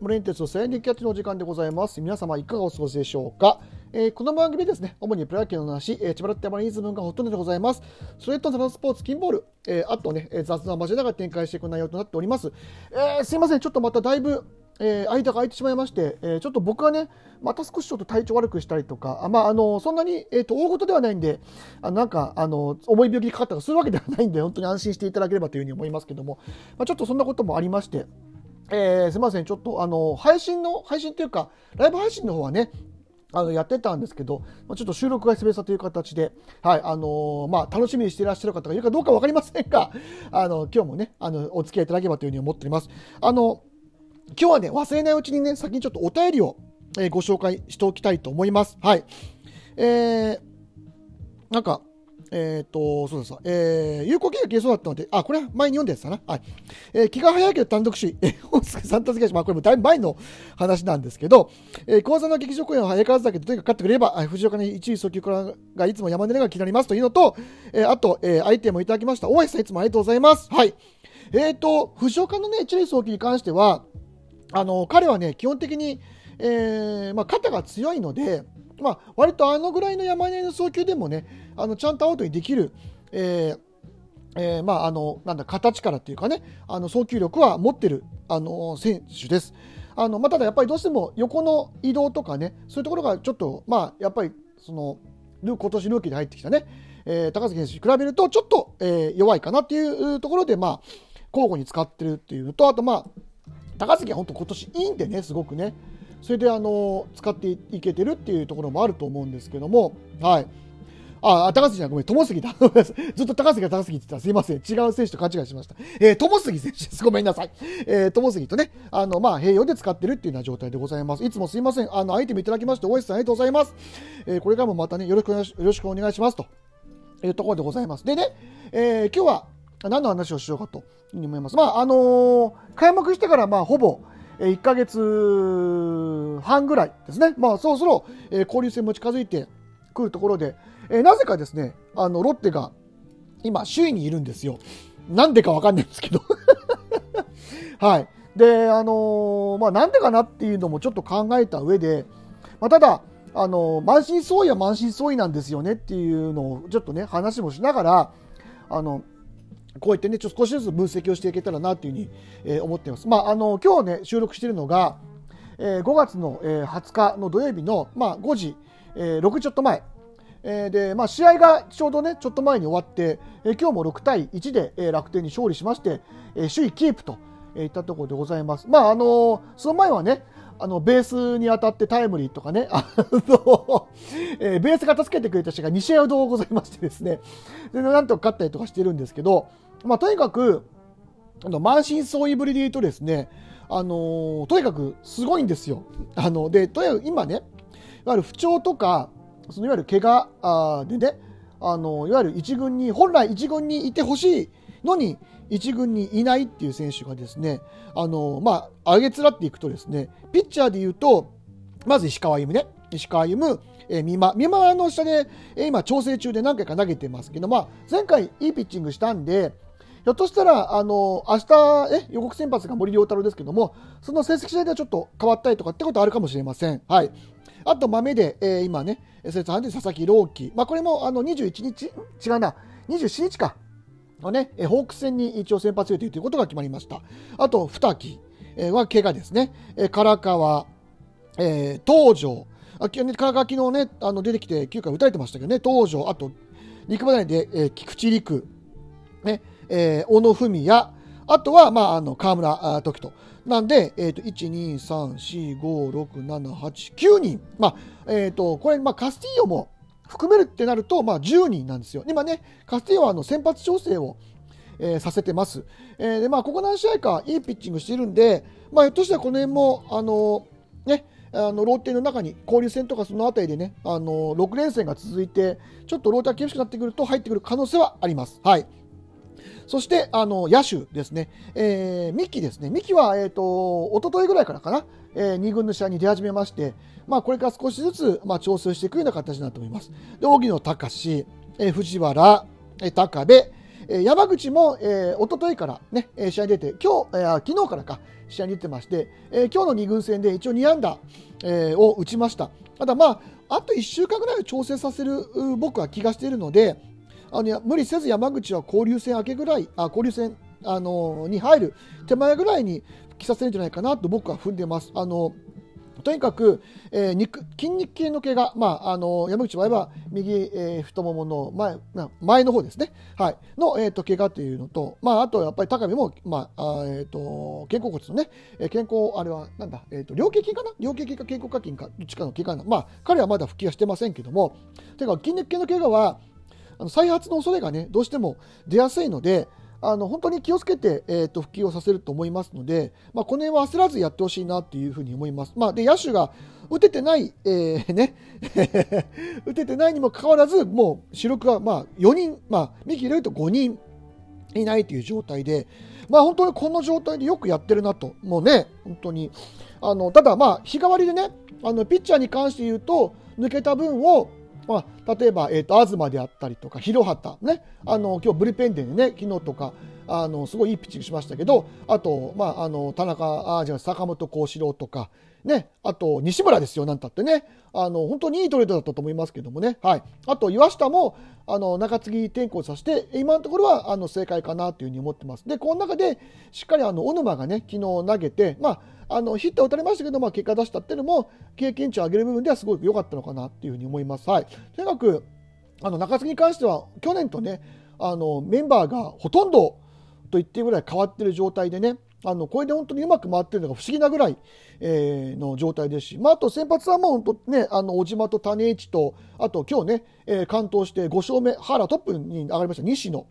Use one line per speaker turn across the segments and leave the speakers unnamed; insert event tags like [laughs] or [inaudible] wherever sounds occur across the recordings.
モレンテス戦略キャッチのお時間でございます。皆様いかがお過ごしでしょうか、えーこの番組ですね、主にプロ野球の話、えー、千葉ロッテマリーズ分がほとんどでございます。それとサラスポーツ、キンボール、えーあとね、えー雑談を交えながら展開していく内容となっております。えーすいません、ちょっとまただいぶ、えー間が空いてしまいまして、えーちょっと僕はね、また少しちょっと体調悪くしたりとか、あまあ、あのそんなに、えー、と大事ではないんで、あなんかあの重い病気にかかったりするわけではないんで、本当に安心していただければというふうに思いますけども、まあ、ちょっとそんなこともありまして、えーすみません、ちょっとあの配信の、配信というか、ライブ配信の方はね、あのやってたんですけど、ま、ちょっと収録が久々という形で、はいあのーまあ、楽しみにしていらっしゃる方がいるかどうか分かりませんが、[laughs] あの今日もねあの、お付き合いいただければというふうに思っております。あの今日はね、忘れないうちにね、先にちょっとお便りを、えーご紹介しておきたいと思います。はい。えー、なんか、えっ、と、そうですえー、有効期が消えそうだったので、あ、これは前に読んだやつだな。はい。えー気が早いけど単独首位、[laughs] えー、大助さんたつまあ、これもだいぶ前の話なんですけど、えー、講座の劇場公演は早からずだけど、とにかく勝ってくれれば、あ藤岡に一位訴求からがいつも山根が気になりますというのと、えーあと、えー、アイテムいただきました。大橋さんいつもありがとうございます。はい。えっ、と、藤岡のね、一塁送球に関しては、あの彼はね、基本的に、えーまあ、肩が強いので、まあ、割とあのぐらいの山根の送球でもね、あのちゃんとアウトにできる、えーえーまあ、あのなんだ形からっていうかね、あの送球力は持ってるあの選手です。あのまあ、ただやっぱりどうしても横の移動とかね、そういうところがちょっと、まあ、やっぱりその今年ルーキーで入ってきたね、えー高杉選手に比べるとちょっと、えー弱いかなっていうところで、まあ、交互に使ってるっていうと、あと、まあ、高杉は本当今年いいんでね、すごくね。それで、あの、使っていけてるっていうところもあると思うんですけども、はい。あ、高杉じゃんごめん、友杉だ。[laughs] ずっと高杉が高杉って言ってた。すいません。違う選手と勘違いしました。えー、友杉選手です。ごめんなさい。えー、友杉とね、あの、まあ、併用で使ってるっていうような状態でございます。いつもすいません。あの、アイテムいただきまして、大石さんありがとうございます。えー、これからもまたね、よろしくお願いしよろしくお願いします。というところでございます。でね、えー今日は何の話をしようかというふうに思います。まあ、あのー開幕してから、まあ、ほぼ、1ヶ月半ぐらいですね。まあ、そろそろ、交流戦も近づいてくるところで、なぜかですね、あの、ロッテが今、首位にいるんですよ。なんでかわかんないんですけど。[laughs] はい。で、あのまあ、なんでかなっていうのもちょっと考えた上で、まあ、ただ、あのー満身創痍は満身創痍なんですよねっていうのをちょっとね、話もしながら、あの、こうやってね、ちょっと少しずつ分析をしていけたらなっていうふうに、えー思っています。まあ、あの、今日ね、収録しているのが、えー5月の、えー20日の土曜日の、まあ、5時、えー6時ちょっと前、えーで、まあ、試合がちょうどね、ちょっと前に終わって、えー今日も6対1で、えー楽天に勝利しまして、えー首位キープと、えーいったところでございます。まあ、あのーその前はね、あの、ベースに当たってタイムリーとかね、[laughs] あの、えーベースが助けてくれた人が2試合ほどございましてですね、で、なんとか勝ったりとかしてるんですけど、まあ、とにかく、あの満身創痍ぶりで言うとですね、あのーとにかくすごいんですよ。あのでとにかく今ね、いわゆる不調とか、そのいわゆる怪我あでね、あのいわゆる一軍に、本来一軍にいてほしいのに、一軍にいないっていう選手がですね、あのまあ、上げつらっていくとですね、ピッチャーで言うと、まず石川歩夢ね、石川歩夢、えー、美馬、美馬の下で、えー今調整中で何回か投げてますけど、まあ、前回いいピッチングしたんで、ひょっとしたら、あの、明日、え、予告先発が森良太郎ですけども、その成績次第ではちょっと変わったりとかってことあるかもしれません。はい。あと、豆で、えー今ね、セツハンで佐々木朗希。まあ、これも、あの、21日？違うな。27日か。のね、ホークス戦に一応先発予定ということが決まりました。あと、二木、えは怪我ですね。え唐川、えー東條。あ、き唐川昨日ね、あの、出てきて9回打たれてましたけどね、東條、あと、肉離れで、えー菊池陸、ね、えー小野文也、あとは、まあ、あの、河村時と。なんで、えっ、と、1、2、3、4、5、6、7、8、9人。まあ、えっ、と、これ、まあ、カスティーヨも含めるってなると、まあ、10人なんですよ。今ね、カスティーヨは、あの、先発調整を、えーさせてます。えーで、まあ、ここ何試合かいいピッチングしてるんで、まあ、ひょっとしたらこの辺も、あのね、あのローテの中に交流戦とかそのあたりでね、あの6連戦が続いて、ちょっとローテが厳しくなってくると入ってくる可能性はあります。はい。そして、あの、野手ですね。えー、ミキですね。ミキは、えっ、と、一昨日ぐらいからかな、えー、2軍の試合に出始めまして、まあ、これから少しずつ、まあ、調整していくような形になと思います。で、荻野隆、えー、藤原、えー、高部、えー山口も、えー、一昨日からね、試合に出て、今日、えー昨日からか、試合に出てまして、えー、今日の2軍戦で一応2安打、えー、を打ちました。ただまあ、あと1週間ぐらい調整させる僕は気がしているので、あの無理せず山口は交流戦明けぐらい、あ交流戦、あのに入る手前ぐらいに復帰させるんじゃないかなと僕は踏んでます。あのとにかく、えー、肉筋肉系の怪我、まあ、あの山口の場合は右、えー、太ももの前前の方ですね、はい、の、えーと、怪我というのと、まあ、あとやっぱり高見も、まああえーと、肩甲骨のね、えー、健康、あれはなんだ、えーと、両頸筋かな？両頸筋か肩甲筋かどっちかの怪我な、まあ、彼はまだ復帰はしてませんけども、というか筋肉系の怪我はあの再発の恐れがねどうしても出やすいので、あの本当に気をつけて、えーと、復帰をさせると思いますので、まあ、この辺は焦らずやってほしいなというふうに思います。まあ、で野手が打ててない、えー、ね [laughs] 打ててないにもかかわらず、もう主力はま4人、まあ、右入れると5人いないという状態で、まあ、本当にこの状態でよくやってるなと、もうね、本当に。あのただ、日替わりでね、あのピッチャーに関して言うと、抜けた分をまあ、例えば、えーと、東であったりとか広畑、ね、あの今日ブルペンでね昨日とかあのすごいいいピッチングしましたけどあと、まあ、あの田中あじゃ坂本幸四郎とか、ね、あと西村ですよなんたってね。あの本当にいいトレードだったと思いますけどもね、はい、あと岩下もあの中継ぎ転向させて今のところはあの正解かなというふうに思ってます。でこの中でしっかりあの小沼がね昨日投げて、まああのヒットは打たれましたけど、まあ、結果出したっていうのも経験値を上げる部分ではすごく良かったのかなっていうふうに思います。はい、とにかくあの中継ぎに関しては去年とねあのメンバーがほとんどと言っていいぐらい変わってる状態でねあのこれで本当にうまく回ってるのが不思議なぐらい、えー、の状態ですし、まあ、あと先発はもう本当ねあの小島と種市とあと今日ね、えー、完投して5勝目原トップに上がりました西野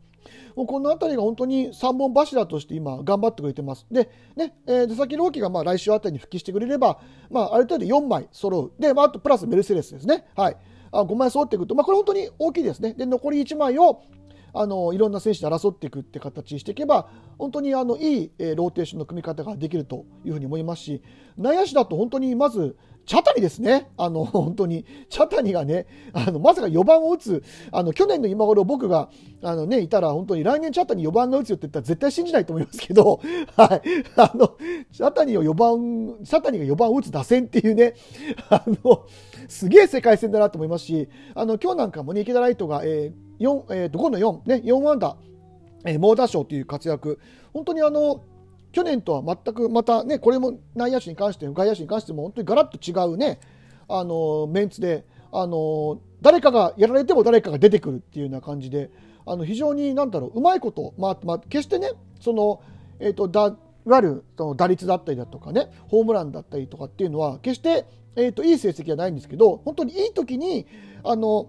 もうこの辺りが本当に3本柱として今頑張ってくれてます。で、ね、えー、出先朗希がまあ来週あたりに復帰してくれれば、まあ、ある程度4枚揃う。で、まあ、あとプラスメルセデスですね。はい。あ5枚揃っていくと、まあ、これ本当に大きいですね。で、残り1枚を、あのいろんな選手で争っていくって形にしていけば本当にあのいい、えー、ローテーションの組み方ができるというふうに思いますし内野手だと本当にまず茶谷ですね。あの、[laughs] 本当に。茶谷がね、あの、まさか4番を打つ、あの、去年の今頃僕が、あのね、いたら、本当に来年茶谷4番が打つよって言ったら絶対信じないと思いますけど、[laughs] はい。あの、茶谷を4番、茶谷が4番を打つ打線っていうね、あの、すげえ世界戦だなと思いますし、あの、今日なんかもね、池田ライトが、えー、4、えっ、ー、と、5の4、ね、4安打、えー、猛打賞という活躍、本当にあの、去年とは全くまたね、これも内野手に関しても外野手に関しても本当にガラッと違うね、あのメンツで、あの誰かがやられても誰かが出てくるっていうような感じで、あの非常になんだろう、うまいこと、まあまあ、決してね、その、えっ、ー、と、だいわゆるその打率だったりだとかね、ホームランだったりとかっていうのは、決して、えーと、いい成績はないんですけど、本当にいい時にあに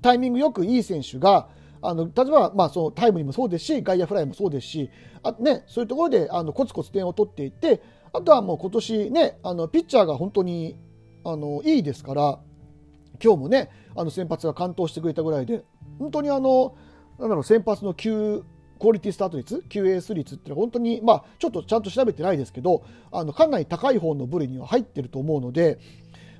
タイミングよくいい選手が、あの例えば、まあ、そのタイムリーもそうですし外野フライもそうですしあ、ね、そういうところであのコツコツ点を取っていってあとはもう今年ねあのピッチャーが本当にあのいいですから今日もねあの先発が完投してくれたぐらいで本当にあのなんだろう先発の9クオリティスタート率 QAS 率っていうのは本当に、まあ、ちょっとちゃんと調べてないですけどあのかなり高い方の部類には入ってると思うので、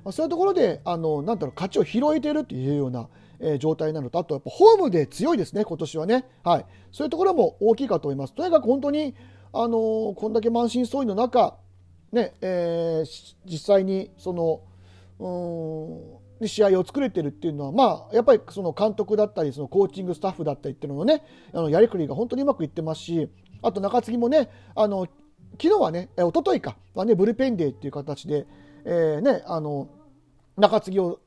まあ、そういうところであのなんだろう勝ちを拾えているというようなえ状態なのと、あとやっぱホームで強いですね、今年はね。はい。そういうところも大きいかと思います。とにかく本当に、あのー、こんだけ満身創痍の中、ね、えー、実際に、その、うん、試合を作れてるっていうのは、まあ、やっぱりその監督だったり、そのコーチングスタッフだったりっていうののね、あのやりくりが本当にうまくいってますし、あと中継ぎもね、あの、昨日はね、え一昨日か、はね、ブルペンデーっていう形で、えー、ね、あの、中継ぎを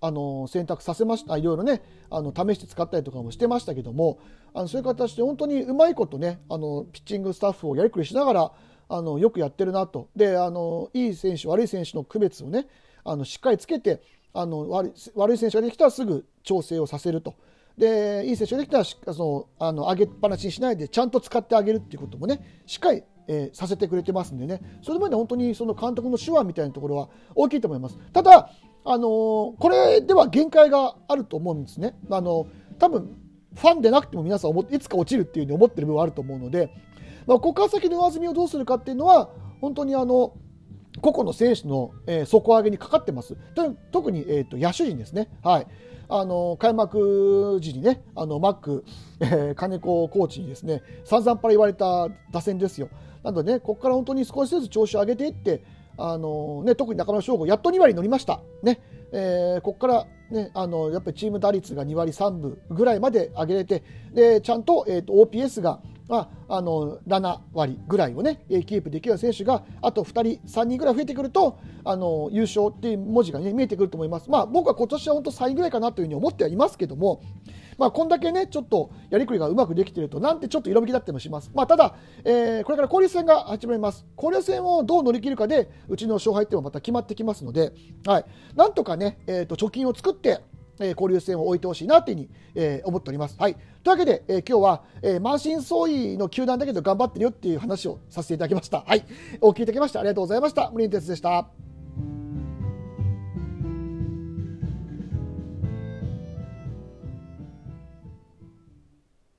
あの選択させましたいろいろねあの試して使ったりとかもしてましたけどもあのそういう形で本当にうまいことねあのピッチングスタッフをやりくりしながらあのよくやってるなとであのいい選手悪い選手の区別をねあのしっかりつけてあの悪悪い選手ができたらすぐ調整をさせると。でいい選手ができたらそのあの上げっぱなしにしないでちゃんと使ってあげるっていうこともねしっかりえー、させてくれてますんでね、それまで本当にその監督の手腕みたいなところは大きいと思います。ただ、あの、これでは限界があると思うんですね。あの多分ファンでなくても皆さんいつか落ちるっていうふうに思ってる部分はあると思うので、まあ、ここから先の上積みをどうするかっていうのは本当にあの個々の選手の、えー、底上げにかかってます。特に、えーと、野手陣ですね。はい。あの開幕時にね、あのマック、えー、金子コーチにですね、散々パラ言われた打線ですよ。なのでね、ここから本当に少しずつ調子を上げていって、あのね、特に中村翔吾、やっと2割乗りました。ね、えー、ここから、ね、あのやっぱりチーム打率が2割3分ぐらいまで上げれて、でちゃんと,、えーと OPS がまあ、あの7割ぐらいをねキープできる選手があと2人、3人ぐらい増えてくるとあの優勝っていう文字が、ね、見えてくると思います。まあ、僕は今年は本当3位ぐらいかなというふうに思ってはいますけども、まあ、こんだけねちょっとやりくりがうまくできているとなんてちょっと色めきだったりもします。まあ、ただ、えー、これから交流戦が始まります。交流戦をどう乗り切るかでうちの勝敗っていうのはまた決まってきますので、はい、なんとかね、えー、と貯金を作ってえ交流戦を置いてほしいなというふうに、え思っております。はい、というわけで、え今日は、え満身創痍の球団だけど頑張ってるよっていう話をさせていただきました。はい、お聞きいただきましてありがとうございました。無理鉄でした。